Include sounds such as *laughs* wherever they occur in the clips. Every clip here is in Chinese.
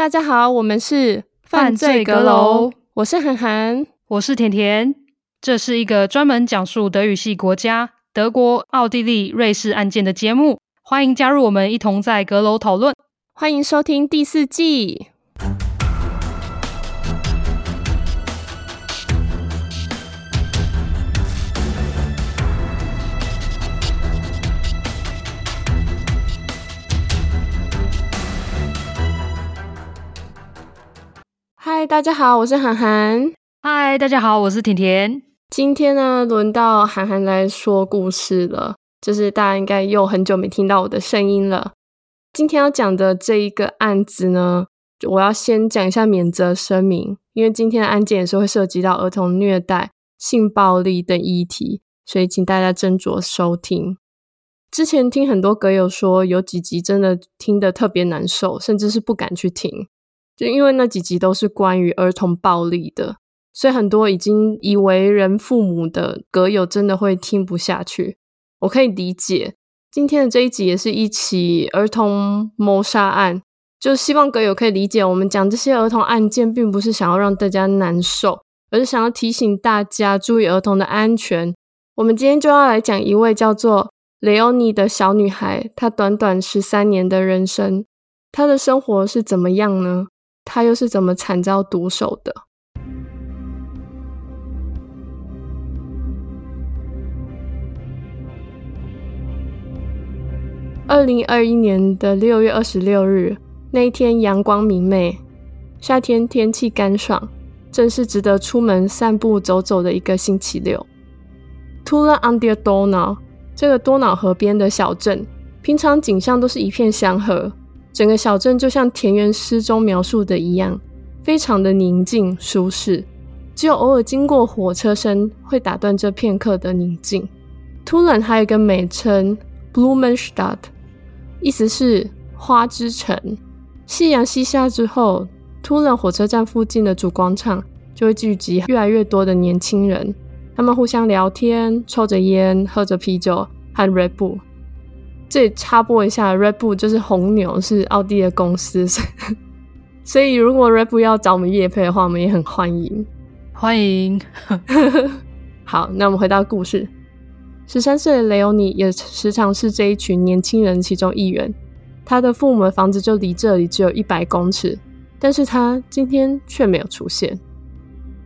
大家好，我们是犯罪阁楼，我是涵涵，我是甜甜。这是一个专门讲述德语系国家德国、奥地利、瑞士案件的节目，欢迎加入我们一同在阁楼讨论。欢迎收听第四季。嗨，大家好，我是涵涵。嗨，大家好，我是甜甜。今天呢，轮到涵涵来说故事了。就是大家应该又很久没听到我的声音了。今天要讲的这一个案子呢，我要先讲一下免责声明，因为今天的案件也是会涉及到儿童虐待、性暴力等议题，所以请大家斟酌收听。之前听很多阁友说，有几集真的听得特别难受，甚至是不敢去听。就因为那几集都是关于儿童暴力的，所以很多已经已为人父母的歌友真的会听不下去。我可以理解。今天的这一集也是一起儿童谋杀案，就希望歌友可以理解，我们讲这些儿童案件，并不是想要让大家难受，而是想要提醒大家注意儿童的安全。我们今天就要来讲一位叫做雷欧尼的小女孩，她短短十三年的人生，她的生活是怎么样呢？他又是怎么惨遭毒手的？二零二一年的六月二十六日，那一天阳光明媚，夏天天气干爽，正是值得出门散步走走的一个星期六。Tulln an der Donau 这个多瑙河边的小镇，平常景象都是一片祥和。整个小镇就像田园诗中描述的一样，非常的宁静舒适，只有偶尔经过火车声会打断这片刻的宁静。Tulln 还有一个美称 Blumenstadt，意思是花之城。夕阳西下之后，Tulln 火车站附近的主广场就会聚集越来越多的年轻人，他们互相聊天，抽着烟，喝着啤酒和 Red Bull。这里插播一下，Red Bull 就是红牛，是奥地利的公司，所以如果 Red Bull 要找我们业配的话，我们也很欢迎，欢迎。*laughs* 好，那我们回到故事，十三岁的雷欧尼也时常是这一群年轻人其中一员。他的父母的房子就离这里只有一百公尺，但是他今天却没有出现。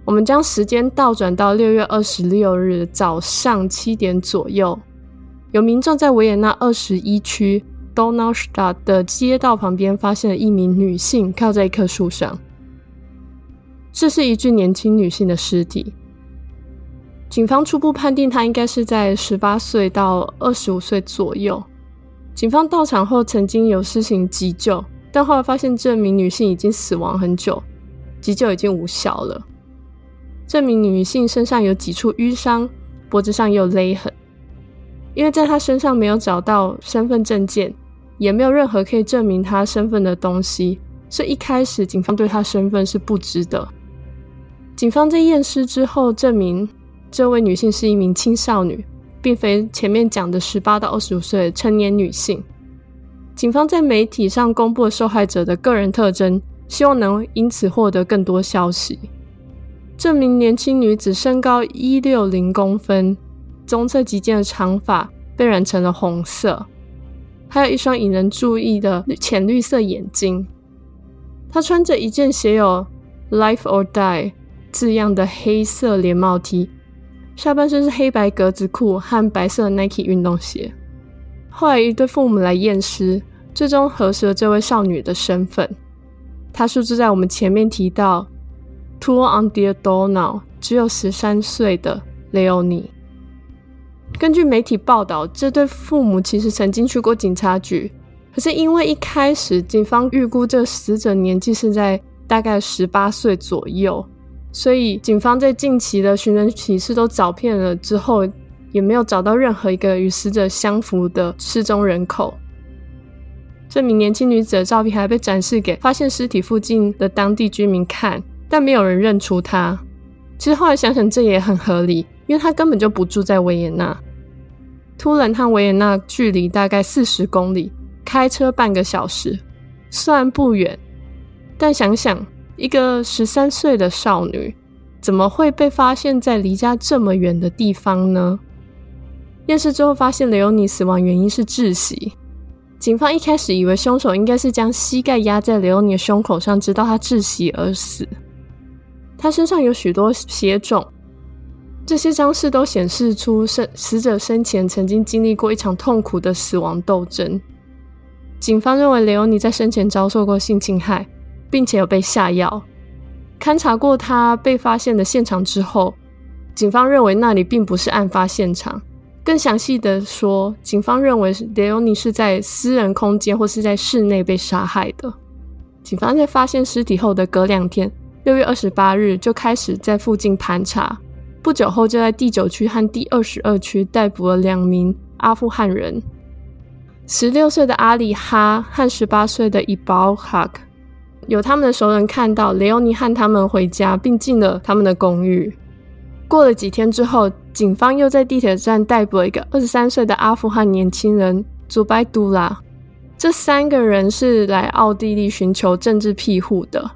我们将时间倒转到六月二十六日早上七点左右。有民众在维也纳二十一区 Donaustadt 的街道旁边发现了一名女性靠在一棵树上，这是一具年轻女性的尸体。警方初步判定她应该是在十八岁到二十五岁左右。警方到场后曾经有施行急救，但后来发现这名女性已经死亡很久，急救已经无效了。这名女性身上有几处淤伤，脖子上也有勒痕。因为在他身上没有找到身份证件，也没有任何可以证明他身份的东西，所以一开始警方对他身份是不知的。警方在验尸之后证明，这位女性是一名青少女，并非前面讲的十八到二十五岁的成年女性。警方在媒体上公布了受害者的个人特征，希望能因此获得更多消息。这名年轻女子身高一六零公分。棕色及肩的长发被染成了红色，还有一双引人注意的浅绿色眼睛。她穿着一件写有 “Life or Die” 字样的黑色连帽 T，下半身是黑白格子裤和白色 Nike 运动鞋。后来一对父母来验尸，最终核实了这位少女的身份。她是住在我们前面提到 “Tall on the Donau 只有十三岁的 Leoni。根据媒体报道，这对父母其实曾经去过警察局，可是因为一开始警方预估这死者年纪是在大概十八岁左右，所以警方在近期的寻人启事都找遍了之后，也没有找到任何一个与死者相符的失踪人口。这名年轻女子的照片还被展示给发现尸体附近的当地居民看，但没有人认出她。其实后来想想，这也很合理。因为他根本就不住在维也纳突然和维也纳距离大概四十公里，开车半个小时，虽然不远，但想想，一个十三岁的少女，怎么会被发现在离家这么远的地方呢？验尸之后发现雷欧尼死亡原因是窒息。警方一开始以为凶手应该是将膝盖压在雷欧尼的胸口上，直到他窒息而死。他身上有许多血肿，这些伤势都显示出生死者生前曾经经历过一场痛苦的死亡斗争。警方认为雷欧尼在生前遭受过性侵害，并且有被下药。勘察过他被发现的现场之后，警方认为那里并不是案发现场。更详细的说，警方认为雷欧尼是在私人空间或是在室内被杀害的。警方在发现尸体后的隔两天，六月二十八日就开始在附近盘查，不久后就在第九区和第二十二区逮捕了两名阿富汗人，十六岁的阿里哈和十八岁的伊保哈克。有他们的熟人看到雷欧尼和他们回家，并进了他们的公寓。过了几天之后，警方又在地铁站逮捕了一个二十三岁的阿富汗年轻人祖拜杜拉。这三个人是来奥地利寻求政治庇护的。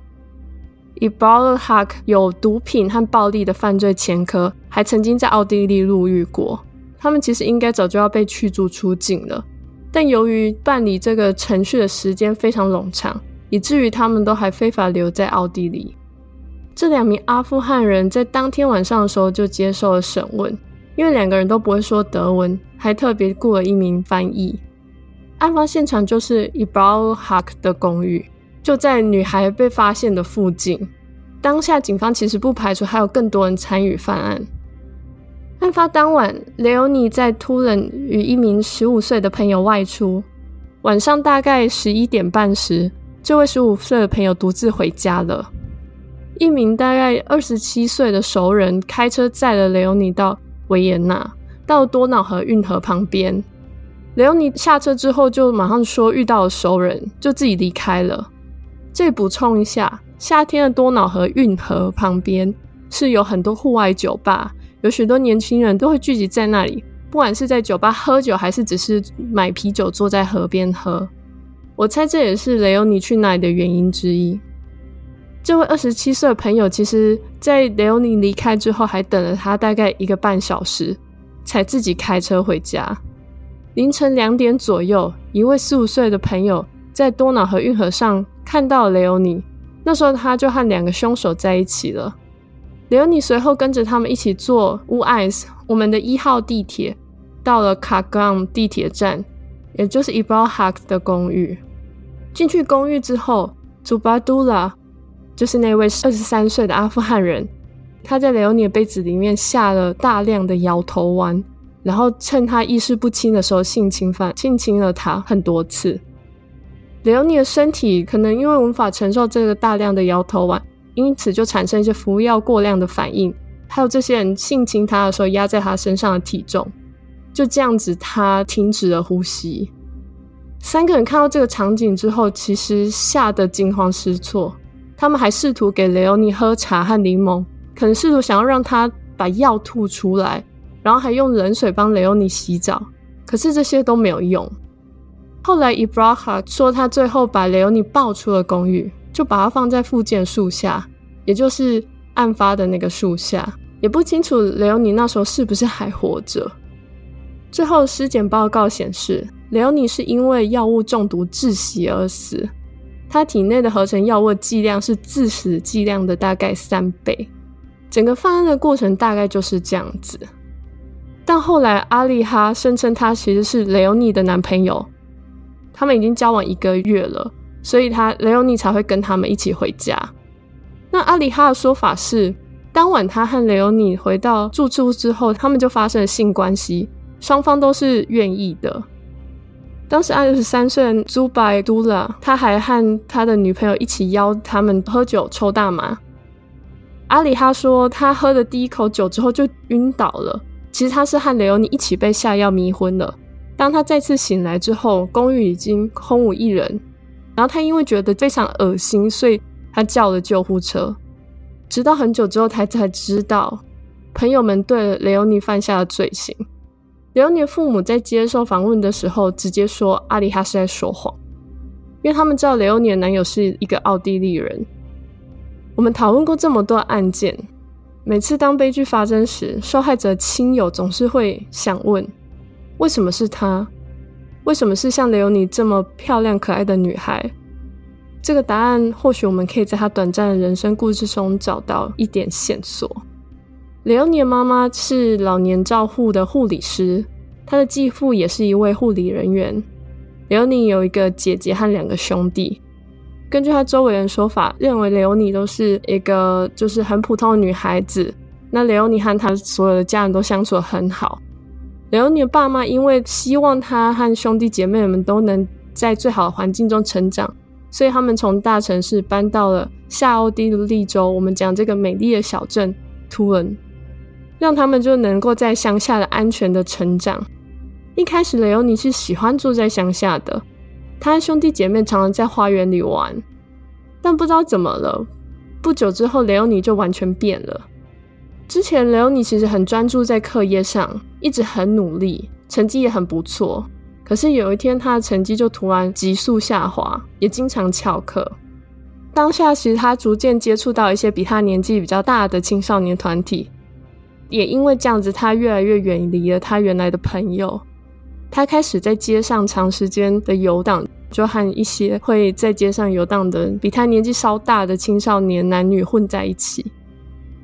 伊巴尔哈克有毒品和暴力的犯罪前科，还曾经在奥地利入狱过。他们其实应该早就要被驱逐出境了，但由于办理这个程序的时间非常冗长。以至于他们都还非法留在奥地利。这两名阿富汗人在当天晚上的时候就接受了审问，因为两个人都不会说德文，还特别雇了一名翻译。案发现场就是伊布尔哈克的公寓，就在女孩被发现的附近。当下警方其实不排除还有更多人参与犯案。案发当晚，雷欧尼在突然与一名十五岁的朋友外出，晚上大概十一点半时。这位十五岁的朋友独自回家了。一名大概二十七岁的熟人开车载了雷欧尼到维也纳，到多瑙河运河旁边。雷欧尼下车之后就马上说遇到了熟人，就自己离开了。这里补充一下，夏天的多瑙河运河旁边是有很多户外酒吧，有许多年轻人都会聚集在那里，不管是在酒吧喝酒，还是只是买啤酒坐在河边喝。我猜这也是雷欧尼去那里的原因之一。这位二十七岁的朋友，其实在雷欧尼离开之后，还等了他大概一个半小时，才自己开车回家。凌晨两点左右，一位十五岁的朋友在多瑙河运河上看到雷欧尼，那时候他就和两个凶手在一起了。雷欧尼随后跟着他们一起坐乌艾斯我们的一号地铁，到了卡冈地铁站，也就是伊布尔哈克的公寓。进去公寓之后，祖巴杜拉就是那位二十三岁的阿富汗人，他在雷欧尼的杯子里面下了大量的摇头丸，然后趁他意识不清的时候性侵犯、性侵了他很多次。雷欧尼的身体可能因为无法承受这个大量的摇头丸，因此就产生一些服药过量的反应，还有这些人性侵他的时候压在他身上的体重，就这样子他停止了呼吸。三个人看到这个场景之后，其实吓得惊慌失措。他们还试图给雷欧尼喝茶和柠檬，可能试图想要让他把药吐出来，然后还用冷水帮雷欧尼洗澡。可是这些都没有用。后来伊布拉哈说，他最后把雷欧尼抱出了公寓，就把他放在附近树下，也就是案发的那个树下。也不清楚雷欧尼那时候是不是还活着。最后尸检报告显示，雷欧尼是因为药物中毒窒息而死，他体内的合成药物剂量是致死剂量的大概三倍。整个犯案的过程大概就是这样子。但后来阿丽哈声称他其实是雷欧尼的男朋友，他们已经交往一个月了，所以他雷欧尼才会跟他们一起回家。那阿里哈的说法是，当晚他和雷欧尼回到住处之后，他们就发生了性关系，双方都是愿意的。当时二十三岁的朱拜杜拉，他还和他的女朋友一起邀他们喝酒抽大麻。阿里哈说，他喝了第一口酒之后就晕倒了。其实他是和雷欧尼一起被下药迷昏了。当他再次醒来之后，公寓已经空无一人。然后他因为觉得非常恶心，所以他叫了救护车。直到很久之后，他才知道朋友们对雷欧尼犯下了罪行。雷欧尼的父母在接受访问的时候，直接说阿里哈是在说谎。因为他们知道雷欧尼的男友是一个奥地利人。我们讨论过这么多案件，每次当悲剧发生时，受害者亲友总是会想问：为什么是他？为什么是像雷欧尼这么漂亮可爱的女孩？这个答案或许我们可以在她短暂的人生故事中找到一点线索。雷欧尼的妈妈是老年照护的护理师，她的继父也是一位护理人员。雷欧尼有一个姐姐和两个兄弟。根据她周围人说法，认为雷欧尼都是一个就是很普通的女孩子。那雷欧尼和她所有的家人都相处得很好。雷欧尼的爸妈因为希望她和兄弟姐妹们都能在最好的环境中成长，所以他们从大城市搬到了夏奥地利州。我们讲这个美丽的小镇图恩，让他们就能够在乡下的安全的成长。一开始，雷欧尼是喜欢住在乡下的。他和兄弟姐妹常常在花园里玩，但不知道怎么了，不久之后，雷欧尼就完全变了。之前，雷欧尼其实很专注在课业上，一直很努力，成绩也很不错。可是有一天，他的成绩就突然急速下滑，也经常翘课。当下，其实他逐渐接触到一些比他年纪比较大的青少年团体，也因为这样子，他越来越远离了他原来的朋友。他开始在街上长时间的游荡，就和一些会在街上游荡的比他年纪稍大的青少年男女混在一起，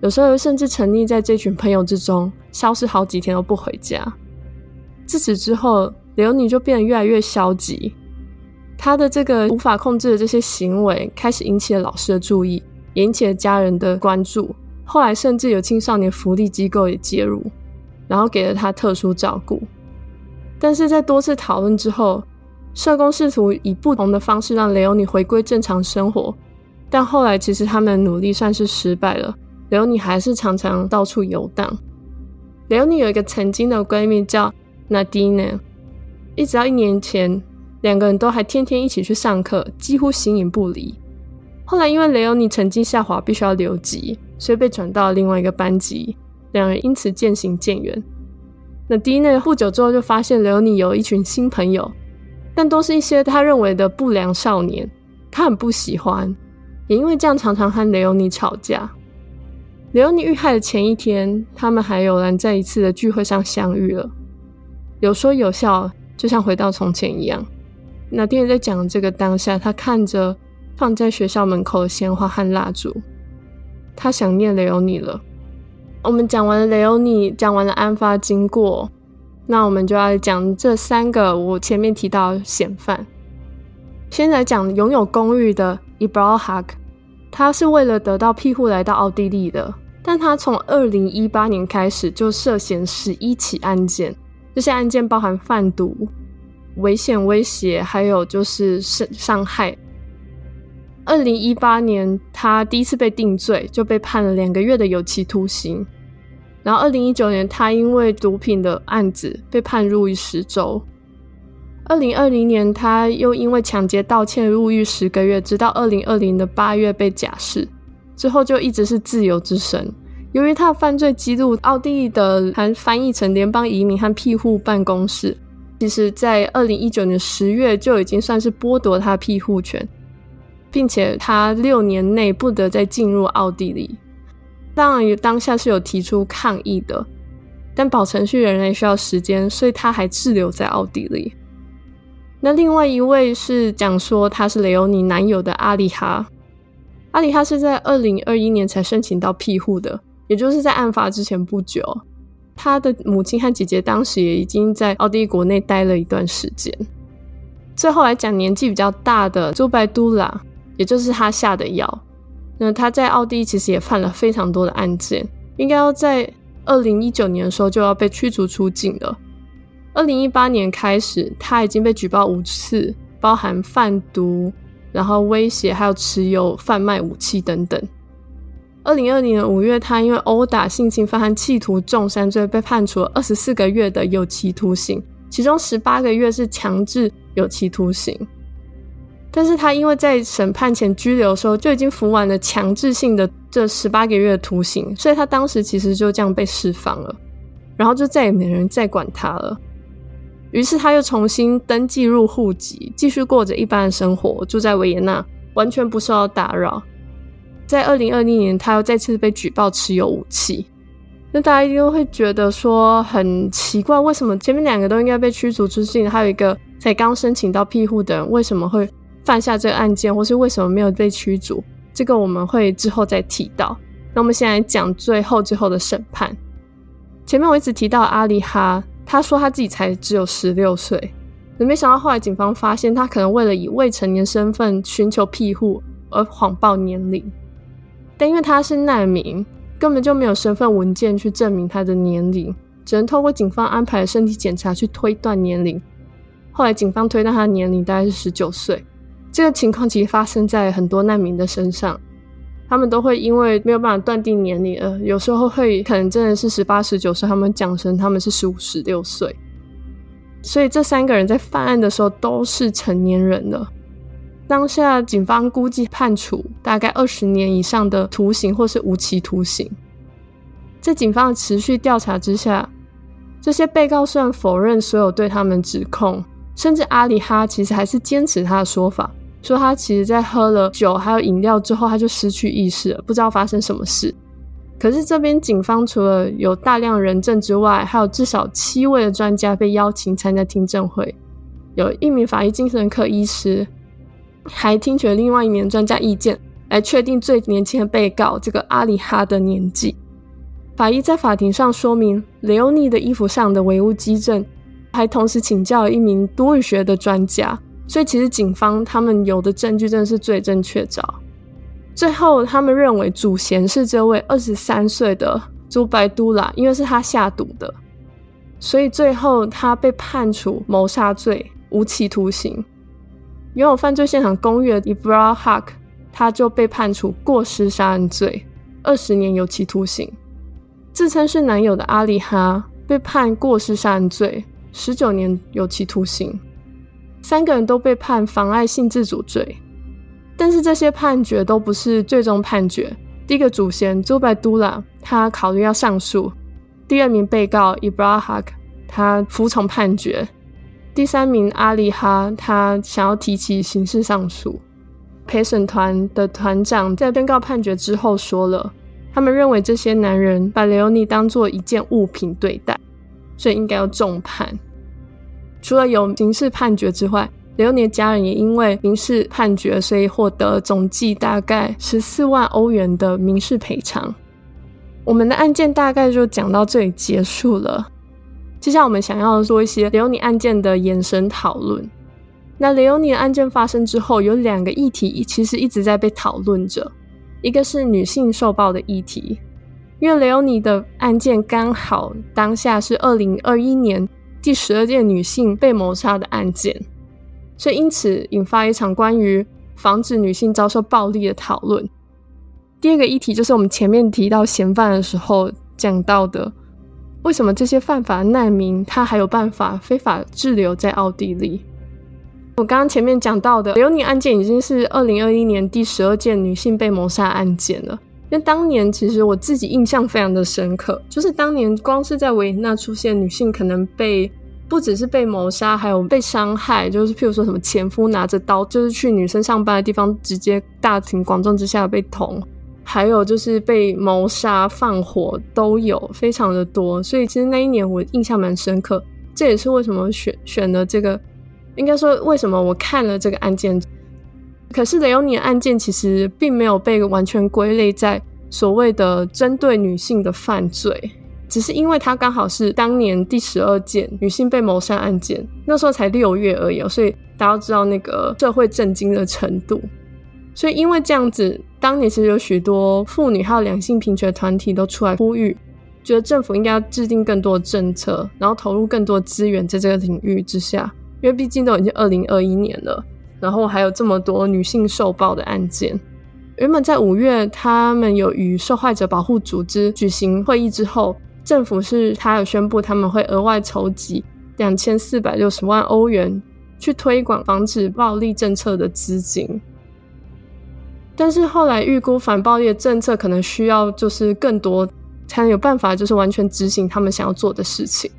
有时候甚至沉溺在这群朋友之中，消失好几天都不回家。自此之后，雷欧尼就变得越来越消极，他的这个无法控制的这些行为开始引起了老师的注意，也引起了家人的关注。后来，甚至有青少年福利机构也介入，然后给了他特殊照顾。但是在多次讨论之后，社工试图以不同的方式让雷欧尼回归正常生活，但后来其实他们的努力算是失败了。雷欧尼还是常常到处游荡。雷欧尼有一个曾经的闺蜜叫 Nadine，一直到一年前，两个人都还天天一起去上课，几乎形影不离。后来因为雷欧尼成绩下滑，必须要留级，所以被转到了另外一个班级，两人因此渐行渐远。那迪内不久之后就发现雷欧尼有一群新朋友，但都是一些他认为的不良少年，他很不喜欢，也因为这样常常和雷欧尼吵架。雷欧尼遇害的前一天，他们还有人在一次的聚会上相遇了，有说有笑，就像回到从前一样。那迪内在讲这个当下，他看着放在学校门口的鲜花和蜡烛，他想念雷欧尼了。我们讲完了雷欧尼，讲完了案发经过，那我们就要讲这三个我前面提到的嫌犯。先来讲拥有公寓的 Eberhard，他是为了得到庇护来到奥地利的，但他从二零一八年开始就涉嫌十一起案件，这些案件包含贩毒、危险威胁，还有就是伤伤害。二零一八年，他第一次被定罪，就被判了两个月的有期徒刑。然后，二零一九年，他因为毒品的案子被判入狱十周。二零二零年，他又因为抢劫盗窃入狱十个月，直到二零二零的八月被假释，之后就一直是自由之神。由于他的犯罪记录，奥地利的还翻译成联邦移民和庇护办公室，其实在二零一九年十月就已经算是剥夺他庇护权。并且他六年内不得再进入奥地利。当然，当下是有提出抗议的，但保程序仍然需要时间，所以他还滞留在奥地利。那另外一位是讲说他是雷欧尼男友的阿里哈。阿里哈是在二零二一年才申请到庇护的，也就是在案发之前不久。他的母亲和姐姐当时也已经在奥地利国内待了一段时间。最后来讲年纪比较大的朱拜都拉。也就是他下的药。那他在奥地利其实也犯了非常多的案件，应该要在二零一九年的时候就要被驱逐出境了。二零一八年开始，他已经被举报五次，包含贩毒、然后威胁，还有持有贩卖武器等等。二零二零年五月，他因为殴打、性侵犯和企图重伤罪被判处二十四个月的有期徒刑，其中十八个月是强制有期徒刑。但是他因为在审判前拘留的时候就已经服完了强制性的这十八个月的徒刑，所以他当时其实就这样被释放了，然后就再也没人再管他了。于是他又重新登记入户籍，继续过着一般的生活，住在维也纳，完全不受到打扰。在二零二零年，他又再次被举报持有武器。那大家一定会觉得说很奇怪，为什么前面两个都应该被驱逐出境，还有一个才刚申请到庇护的人，为什么会犯下这个案件，或是为什么没有被驱逐？这个我们会之后再提到。那我们现在讲最后最后的审判。前面我一直提到阿里哈，他说他自己才只有十六岁，没想到后来警方发现他可能为了以未成年身份寻求庇护而谎报年龄，但因为他是难民。根本就没有身份文件去证明他的年龄，只能透过警方安排的身体检查去推断年龄。后来警方推断他的年龄大概是十九岁。这个情况其实发生在很多难民的身上，他们都会因为没有办法断定年龄，呃，有时候会可能真的是十八、十九岁，他们讲成他们是十五、十六岁。所以这三个人在犯案的时候都是成年人了。当下警方估计判处大概二十年以上的徒刑，或是无期徒刑。在警方持续调查之下，这些被告虽然否认所有对他们指控，甚至阿里哈其实还是坚持他的说法，说他其实在喝了酒还有饮料之后，他就失去意识了，不知道发生什么事。可是这边警方除了有大量人证之外，还有至少七位的专家被邀请参加听证会，有一名法医精神科医师。还听取了另外一名专家意见，来确定最年轻的被告这个阿里哈的年纪。法医在法庭上说明，雷欧尼的衣服上的伪物基证，还同时请教了一名多语学的专家。所以其实警方他们有的证据真的是罪证确凿。最后他们认为主嫌是这位二十三岁的朱白都拉，因为是他下毒的，所以最后他被判处谋杀罪，无期徒刑。拥有犯罪现场公寓的伊布拉哈克，他就被判处过失杀人罪，二十年有期徒刑。自称是男友的阿里哈被判过失杀人罪，十九年有期徒刑。三个人都被判妨碍性自主罪，但是这些判决都不是最终判决。第一个主嫌朱拜都拉，他考虑要上诉；第二名被告伊布拉哈克，他服从判决。第三名阿里哈，他想要提起刑事上诉。陪审团的团长在宣告判决之后说了，他们认为这些男人把雷欧尼当作一件物品对待，所以应该要重判。除了有刑事判决之外，雷欧尼的家人也因为民事判决，所以获得总计大概十四万欧元的民事赔偿。我们的案件大概就讲到这里结束了。接下来我们想要做一些雷欧尼案件的延伸讨论。那雷欧尼的案件发生之后，有两个议题其实一直在被讨论着，一个是女性受暴的议题，因为雷欧尼的案件刚好当下是二零二一年第十二件女性被谋杀的案件，所以因此引发一场关于防止女性遭受暴力的讨论。第二个议题就是我们前面提到嫌犯的时候讲到的。为什么这些犯法难民他还有办法非法滞留在奥地利？我刚刚前面讲到的留尼案件已经是二零二一年第十二件女性被谋杀案件了。因为当年其实我自己印象非常的深刻，就是当年光是在维也纳出现女性可能被不只是被谋杀，还有被伤害，就是譬如说什么前夫拿着刀，就是去女生上班的地方直接大庭广众之下被捅。还有就是被谋杀、放火都有，非常的多，所以其实那一年我印象蛮深刻。这也是为什么选选了这个，应该说为什么我看了这个案件。可是雷欧尼的案件其实并没有被完全归类在所谓的针对女性的犯罪，只是因为它刚好是当年第十二件女性被谋杀案件，那时候才六月而已，所以大家都知道那个社会震惊的程度。所以因为这样子。当年其实有许多妇女还有两性平权团体都出来呼吁，觉得政府应该要制定更多的政策，然后投入更多资源在这个领域之下。因为毕竟都已经二零二一年了，然后还有这么多女性受暴的案件。原本在五月，他们有与受害者保护组织举行会议之后，政府是他有宣布他们会额外筹集两千四百六十万欧元去推广防止暴力政策的资金。但是后来预估反暴力的政策可能需要就是更多才能有办法就是完全执行他们想要做的事情，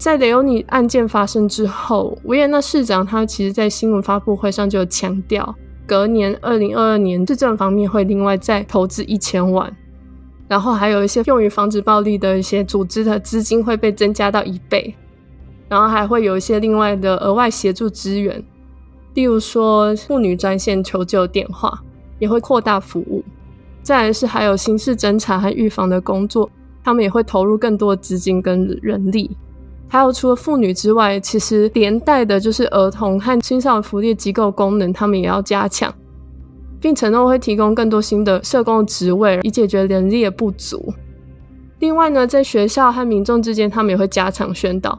在雷欧尼案件发生之后，维也纳市长他其实在新闻发布会上就有强调，隔年二零二二年市政方面会另外再投资一千万，然后还有一些用于防止暴力的一些组织的资金会被增加到一倍，然后还会有一些另外的额外协助资源，例如说妇女专线求救电话也会扩大服务，再来是还有刑事侦查和预防的工作，他们也会投入更多的资金跟人力。还有，除了妇女之外，其实连带的就是儿童和青少年福利机构功能，他们也要加强，并承诺会提供更多新的社工职位，以解决人力的不足。另外呢，在学校和民众之间，他们也会加强宣导，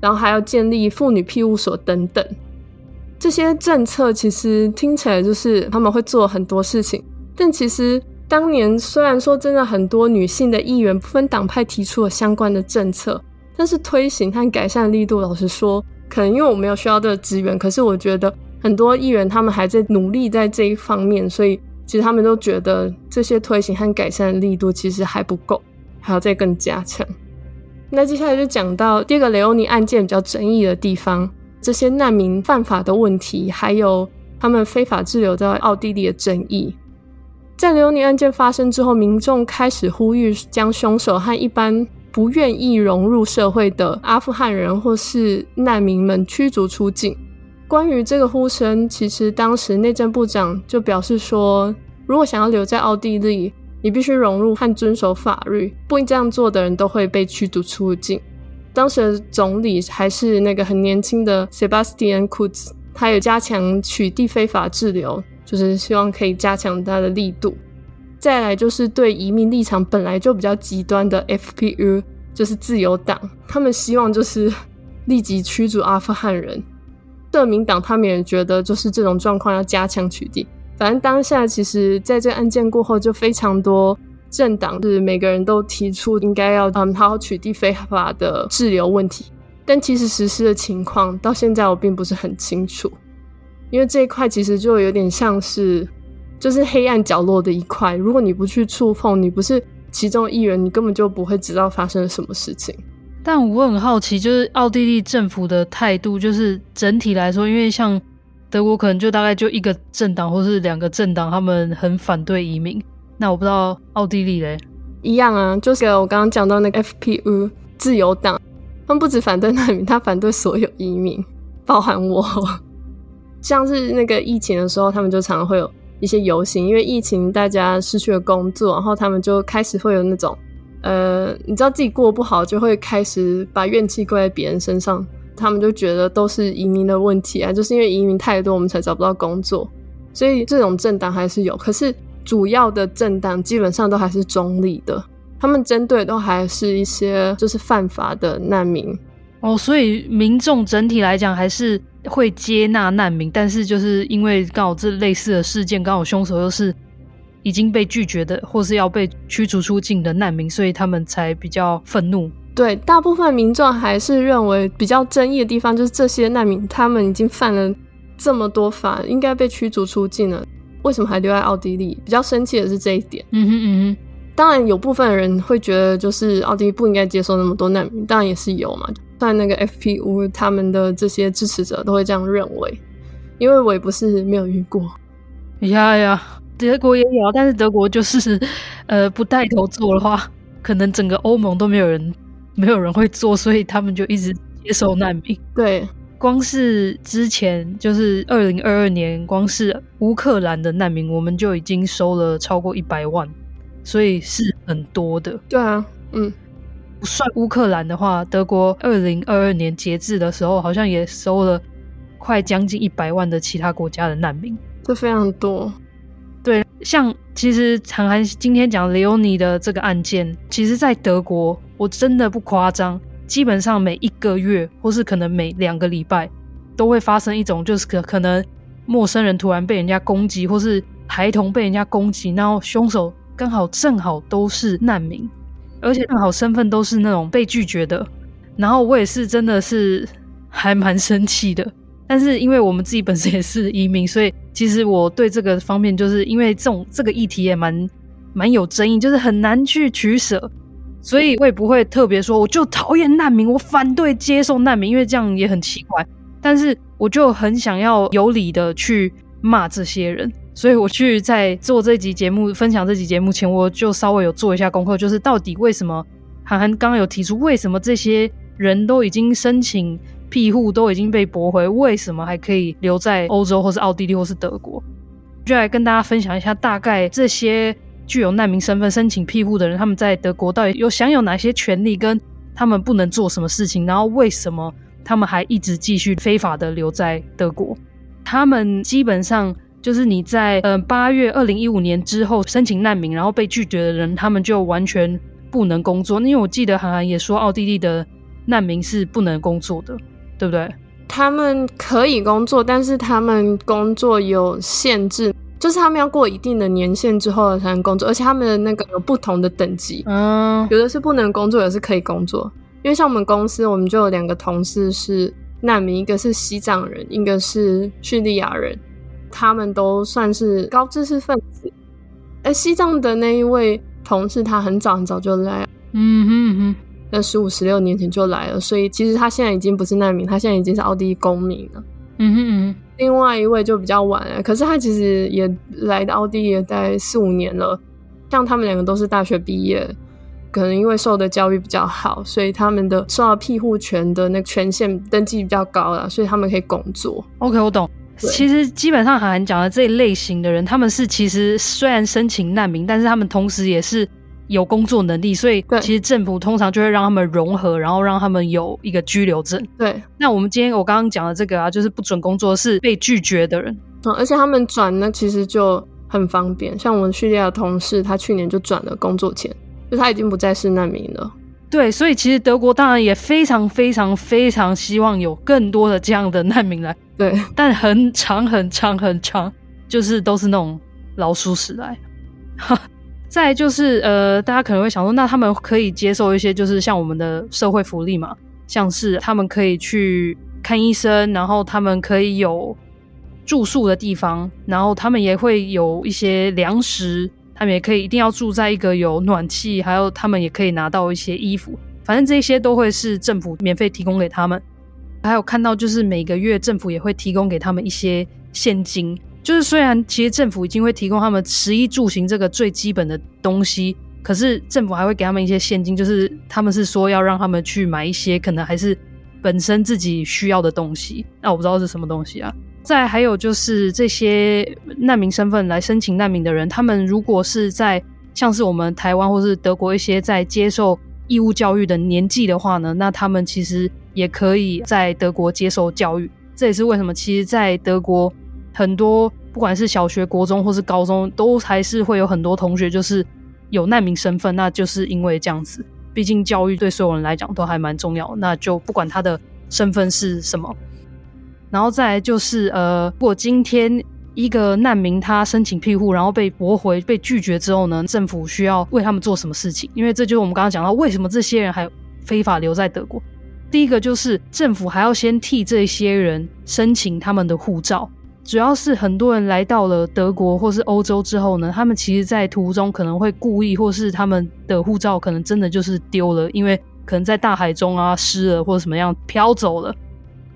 然后还要建立妇女庇护所等等。这些政策其实听起来就是他们会做很多事情，但其实当年虽然说真的很多女性的议员不分党派提出了相关的政策。但是推行和改善力度，老实说，可能因为我没有需要这个资源。可是我觉得很多议员他们还在努力在这一方面，所以其实他们都觉得这些推行和改善力度其实还不够，还要再更加强。那接下来就讲到第二个雷欧尼案件比较争议的地方，这些难民犯法的问题，还有他们非法滞留在奥地利的争议。在雷欧尼案件发生之后，民众开始呼吁将凶手和一般。不愿意融入社会的阿富汗人或是难民们驱逐出境。关于这个呼声，其实当时内政部长就表示说，如果想要留在奥地利，你必须融入和遵守法律，不应这样做的人都会被驱逐出境。当时的总理还是那个很年轻的 Sebastian Kurz，他也加强取缔非法滞留，就是希望可以加强他的力度。再来就是对移民立场本来就比较极端的 FPU，就是自由党，他们希望就是立即驱逐阿富汗人。社民党他们也觉得就是这种状况要加强取缔。反正当下其实在这案件过后，就非常多政党是每个人都提出应该要嗯好好取缔非法的滞留问题，但其实实施的情况到现在我并不是很清楚，因为这一块其实就有点像是。就是黑暗角落的一块，如果你不去触碰，你不是其中一员，你根本就不会知道发生了什么事情。但我很好奇，就是奥地利政府的态度，就是整体来说，因为像德国可能就大概就一个政党或是两个政党，他们很反对移民。那我不知道奥地利嘞，一样啊，就是我刚刚讲到那个 FPU 自由党，他们不止反对难民，他反对所有移民，包含我。*laughs* 像是那个疫情的时候，他们就常常会有。一些游行，因为疫情，大家失去了工作，然后他们就开始会有那种，呃，你知道自己过不好，就会开始把怨气怪在别人身上。他们就觉得都是移民的问题啊，就是因为移民太多，我们才找不到工作。所以这种政党还是有，可是主要的政党基本上都还是中立的，他们针对都还是一些就是犯法的难民。哦，所以民众整体来讲还是会接纳难民，但是就是因为刚好这类似的事件，刚好凶手又是已经被拒绝的，或是要被驱逐出境的难民，所以他们才比较愤怒。对，大部分民众还是认为比较争议的地方就是这些难民，他们已经犯了这么多法，应该被驱逐出境了，为什么还留在奥地利？比较生气的是这一点。嗯哼嗯哼，当然有部分人会觉得，就是奥地利不应该接受那么多难民，当然也是有嘛。但那个 FPÖ 他们的这些支持者都会这样认为，因为我也不是没有遇过。呀呀，德国也有，但是德国就是 *laughs* 呃不带头做的话，可能整个欧盟都没有人没有人会做，所以他们就一直接受难民。对，光是之前就是二零二二年，光是乌克兰的难民，我们就已经收了超过一百万，所以是很多的。对啊，嗯。不算乌克兰的话，德国二零二二年截至的时候，好像也收了快将近一百万的其他国家的难民，这非常多。对，像其实韩寒今天讲雷欧尼的这个案件，其实在德国，我真的不夸张，基本上每一个月或是可能每两个礼拜，都会发生一种，就是可可能陌生人突然被人家攻击，或是孩童被人家攻击，然后凶手刚好正好都是难民。而且正好身份都是那种被拒绝的，然后我也是真的是 *laughs* 还蛮生气的。但是因为我们自己本身也是移民，所以其实我对这个方面就是因为这种这个议题也蛮蛮有争议，就是很难去取舍。所以我也不会特别说我就讨厌难民，我反对接受难民，因为这样也很奇怪。但是我就很想要有理的去骂这些人，所以我去在做这集节目、分享这集节目前，我就稍微有做一下功课，就是到底为什么韩寒刚刚有提出，为什么这些人都已经申请庇护，都已经被驳回，为什么还可以留在欧洲，或是奥地利，或是德国？就来跟大家分享一下，大概这些具有难民身份申请庇护的人，他们在德国到底有享有哪些权利，跟他们不能做什么事情，然后为什么他们还一直继续非法的留在德国？他们基本上就是你在嗯八月二零一五年之后申请难民，然后被拒绝的人，他们就完全不能工作。因为我记得韩寒也说，奥地利的难民是不能工作的，对不对？他们可以工作，但是他们工作有限制，就是他们要过一定的年限之后才能工作，而且他们的那个有不同的等级，嗯，有的是不能工作，有的是可以工作。因为像我们公司，我们就有两个同事是难民，一个是西藏人，一个是叙利亚人，他们都算是高知识分子。而西藏的那一位同事，他很早很早就来，嗯哼嗯哼。那十五、十六年前就来了，所以其实他现在已经不是难民，他现在已经是奥地利公民了。嗯哼嗯。另外一位就比较晚了，可是他其实也来到奥地利大概四五年了。像他们两个都是大学毕业，可能因为受的教育比较好，所以他们的受到庇护权的那个权限登记比较高了，所以他们可以工作。OK，我懂。其实基本上韩寒讲的这一类型的人，他们是其实虽然申请难民，但是他们同时也是。有工作能力，所以其实政府通常就会让他们融合，然后让他们有一个居留证。对，那我们今天我刚刚讲的这个啊，就是不准工作是被拒绝的人，嗯，而且他们转呢其实就很方便。像我们叙利亚同事，他去年就转了工作签，就他已经不再是难民了。对，所以其实德国当然也非常非常非常希望有更多的这样的难民来。对，*laughs* 但很长很长很长，就是都是那种老鼠屎来。再就是呃，大家可能会想说，那他们可以接受一些，就是像我们的社会福利嘛，像是他们可以去看医生，然后他们可以有住宿的地方，然后他们也会有一些粮食，他们也可以一定要住在一个有暖气，还有他们也可以拿到一些衣服，反正这些都会是政府免费提供给他们。还有看到就是每个月政府也会提供给他们一些现金。就是虽然其实政府已经会提供他们食衣住行这个最基本的东西，可是政府还会给他们一些现金，就是他们是说要让他们去买一些可能还是本身自己需要的东西。那我不知道是什么东西啊。再还有就是这些难民身份来申请难民的人，他们如果是在像是我们台湾或是德国一些在接受义务教育的年纪的话呢，那他们其实也可以在德国接受教育。这也是为什么其实，在德国。很多不管是小学、国中或是高中，都还是会有很多同学就是有难民身份，那就是因为这样子。毕竟教育对所有人来讲都还蛮重要，那就不管他的身份是什么。然后再来就是，呃，如果今天一个难民他申请庇护，然后被驳回、被拒绝之后呢，政府需要为他们做什么事情？因为这就是我们刚刚讲到，为什么这些人还非法留在德国。第一个就是政府还要先替这些人申请他们的护照。主要是很多人来到了德国或是欧洲之后呢，他们其实，在途中可能会故意，或是他们的护照可能真的就是丢了，因为可能在大海中啊湿了或者什么样飘走了。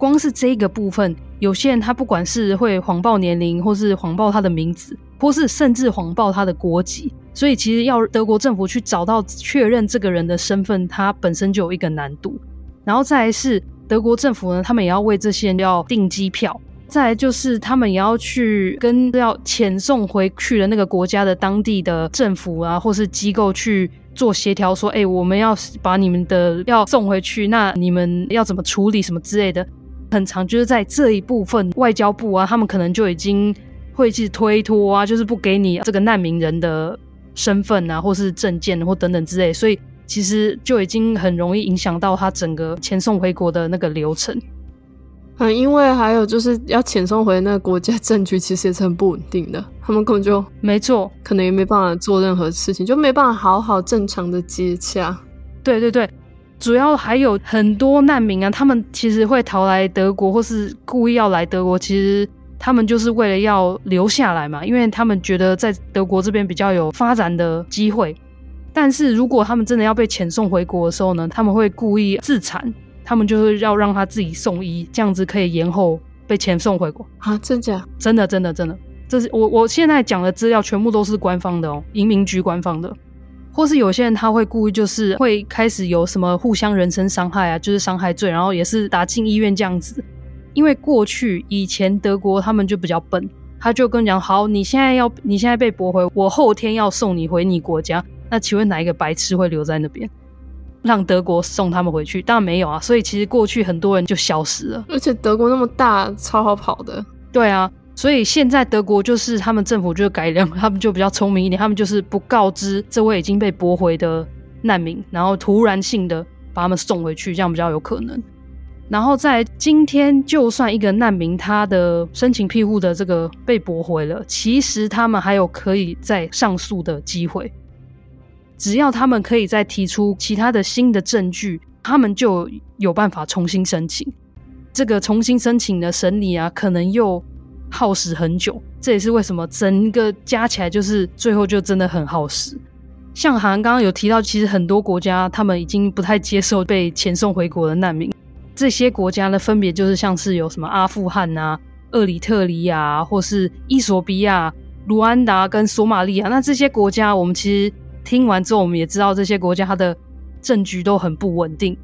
光是这个部分，有些人他不管是会谎报年龄，或是谎报他的名字，或是甚至谎报他的国籍，所以其实要德国政府去找到确认这个人的身份，它本身就有一个难度。然后再来是德国政府呢，他们也要为这些人要订机票。再来就是，他们也要去跟要遣送回去的那个国家的当地的政府啊，或是机构去做协调，说，哎、我们要把你们的要送回去，那你们要怎么处理什么之类的，很长就是在这一部分，外交部啊，他们可能就已经会去推脱啊，就是不给你这个难民人的身份啊，或是证件或等等之类，所以其实就已经很容易影响到他整个遣送回国的那个流程。嗯，因为还有就是要遣送回那个国家政局，其实也是很不稳定的。他们根本就没错，可能也没办法做任何事情，就没办法好好正常的接洽。对对对，主要还有很多难民啊，他们其实会逃来德国，或是故意要来德国，其实他们就是为了要留下来嘛，因为他们觉得在德国这边比较有发展的机会。但是如果他们真的要被遣送回国的时候呢，他们会故意自残，他们就是要让他自己送医，这样子可以延后被遣送回国。*laughs* 啊，真假？真的，真的，真的，这是我我现在讲的资料全部都是官方的哦，移民局官方的。或是有些人他会故意就是会开始有什么互相人身伤害啊，就是伤害罪，然后也是打进医院这样子。因为过去以前德国他们就比较笨，他就跟你讲：好，你现在要你现在被驳回，我后天要送你回你国家。那请问哪一个白痴会留在那边，让德国送他们回去？当然没有啊。所以其实过去很多人就消失了。而且德国那么大，超好跑的。对啊，所以现在德国就是他们政府就改良，他们就比较聪明一点，他们就是不告知这位已经被驳回的难民，然后突然性的把他们送回去，这样比较有可能。然后在今天，就算一个难民他的申请庇护的这个被驳回了，其实他们还有可以再上诉的机会。只要他们可以再提出其他的新的证据，他们就有办法重新申请。这个重新申请的审理啊，可能又耗时很久。这也是为什么整个加起来就是最后就真的很耗时。像韩刚刚有提到，其实很多国家他们已经不太接受被遣送回国的难民。这些国家呢，分别就是像是有什么阿富汗啊、厄里特里亚，或是伊索比亚、卢安达跟索马利亚。那这些国家，我们其实。听完之后，我们也知道这些国家它的政局都很不稳定，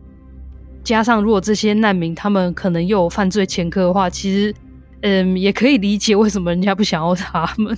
加上如果这些难民他们可能又有犯罪前科的话，其实嗯也可以理解为什么人家不想要他们。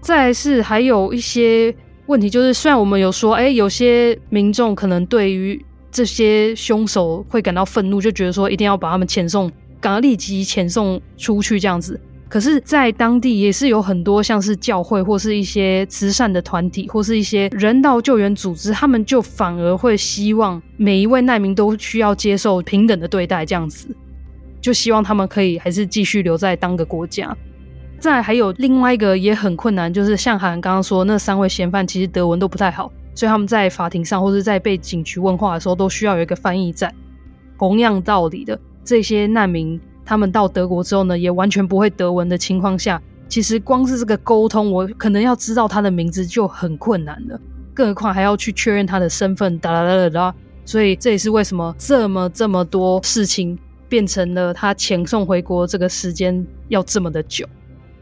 再是还有一些问题，就是虽然我们有说，哎，有些民众可能对于这些凶手会感到愤怒，就觉得说一定要把他们遣送，赶快立即遣送出去这样子。可是，在当地也是有很多像是教会或是一些慈善的团体，或是一些人道救援组织，他们就反而会希望每一位难民都需要接受平等的对待，这样子，就希望他们可以还是继续留在当个国家。再还有另外一个也很困难，就是像韩刚刚说，那三位嫌犯其实德文都不太好，所以他们在法庭上或是在被警局问话的时候，都需要有一个翻译在。同样道理的，这些难民。他们到德国之后呢，也完全不会德文的情况下，其实光是这个沟通，我可能要知道他的名字就很困难了，更何况还要去确认他的身份，哒啦啦啦啦。所以这也是为什么这么这么多事情变成了他遣送回国这个时间要这么的久。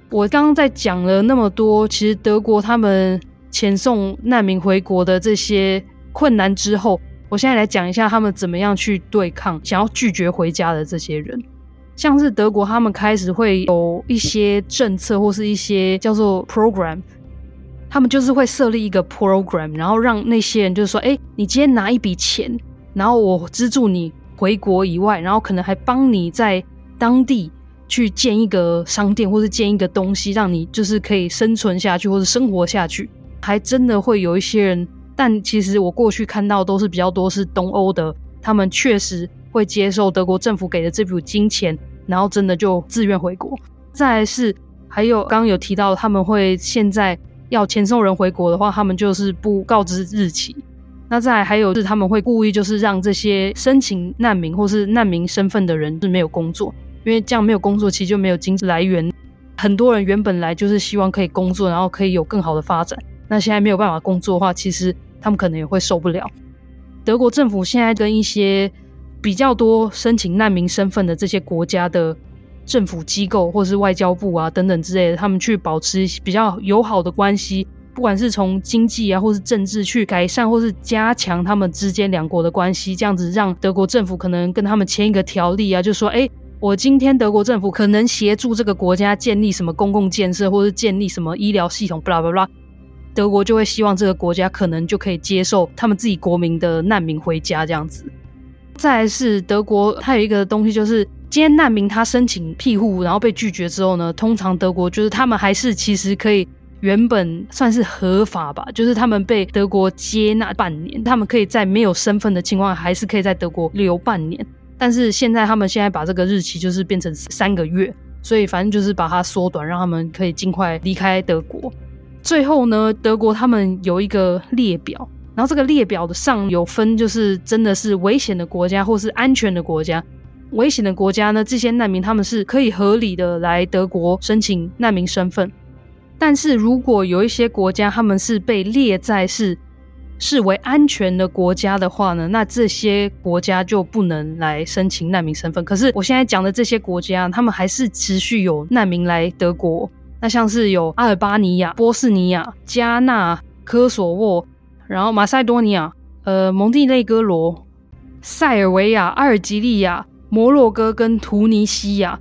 我刚刚在讲了那么多，其实德国他们遣送难民回国的这些困难之后，我现在来讲一下他们怎么样去对抗想要拒绝回家的这些人。像是德国，他们开始会有一些政策或是一些叫做 program，他们就是会设立一个 program，然后让那些人就是说，哎，你今天拿一笔钱，然后我资助你回国以外，然后可能还帮你在当地去建一个商店或是建一个东西，让你就是可以生存下去或是生活下去。还真的会有一些人，但其实我过去看到都是比较多是东欧的，他们确实会接受德国政府给的这笔金钱。然后真的就自愿回国。再来是还有刚刚有提到，他们会现在要遣送人回国的话，他们就是不告知日期。那再还有是他们会故意就是让这些申请难民或是难民身份的人是没有工作，因为这样没有工作其实就没有经济来源。很多人原本来就是希望可以工作，然后可以有更好的发展。那现在没有办法工作的话，其实他们可能也会受不了。德国政府现在跟一些比较多申请难民身份的这些国家的政府机构，或是外交部啊等等之类的，他们去保持比较友好的关系，不管是从经济啊，或是政治去改善，或是加强他们之间两国的关系，这样子让德国政府可能跟他们签一个条例啊，就说，哎，我今天德国政府可能协助这个国家建立什么公共建设，或是建立什么医疗系统，巴拉巴拉，德国就会希望这个国家可能就可以接受他们自己国民的难民回家，这样子。再来是德国，它有一个东西，就是今天难民他申请庇护，然后被拒绝之后呢，通常德国就是他们还是其实可以原本算是合法吧，就是他们被德国接纳半年，他们可以在没有身份的情况，还是可以在德国留半年。但是现在他们现在把这个日期就是变成三个月，所以反正就是把它缩短，让他们可以尽快离开德国。最后呢，德国他们有一个列表。然后这个列表的上有分，就是真的是危险的国家，或是安全的国家。危险的国家呢，这些难民他们是可以合理的来德国申请难民身份。但是如果有一些国家他们是被列在是视为安全的国家的话呢，那这些国家就不能来申请难民身份。可是我现在讲的这些国家，他们还是持续有难民来德国。那像是有阿尔巴尼亚、波斯尼亚、加纳、科索沃，然后马塞多尼亚、呃蒙蒂内哥罗、塞尔维亚、阿尔及利亚、摩洛哥跟突尼西亚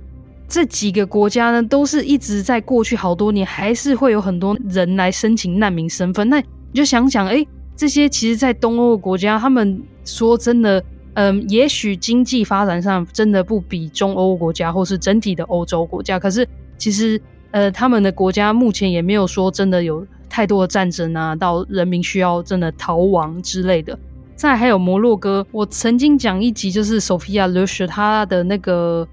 这几个国家呢，都是一直在过去好多年，还是会有很多人来申请难民身份。那你就想想，哎，这些其实，在东欧国家，他们说真的，嗯，也许经济发展上真的不比中欧国家或是整体的欧洲国家，可是其实。呃，他们的国家目前也没有说真的有太多的战争啊，到人民需要真的逃亡之类的。再还有摩洛哥，我曾经讲一集就是 Sophia Lush，他的那个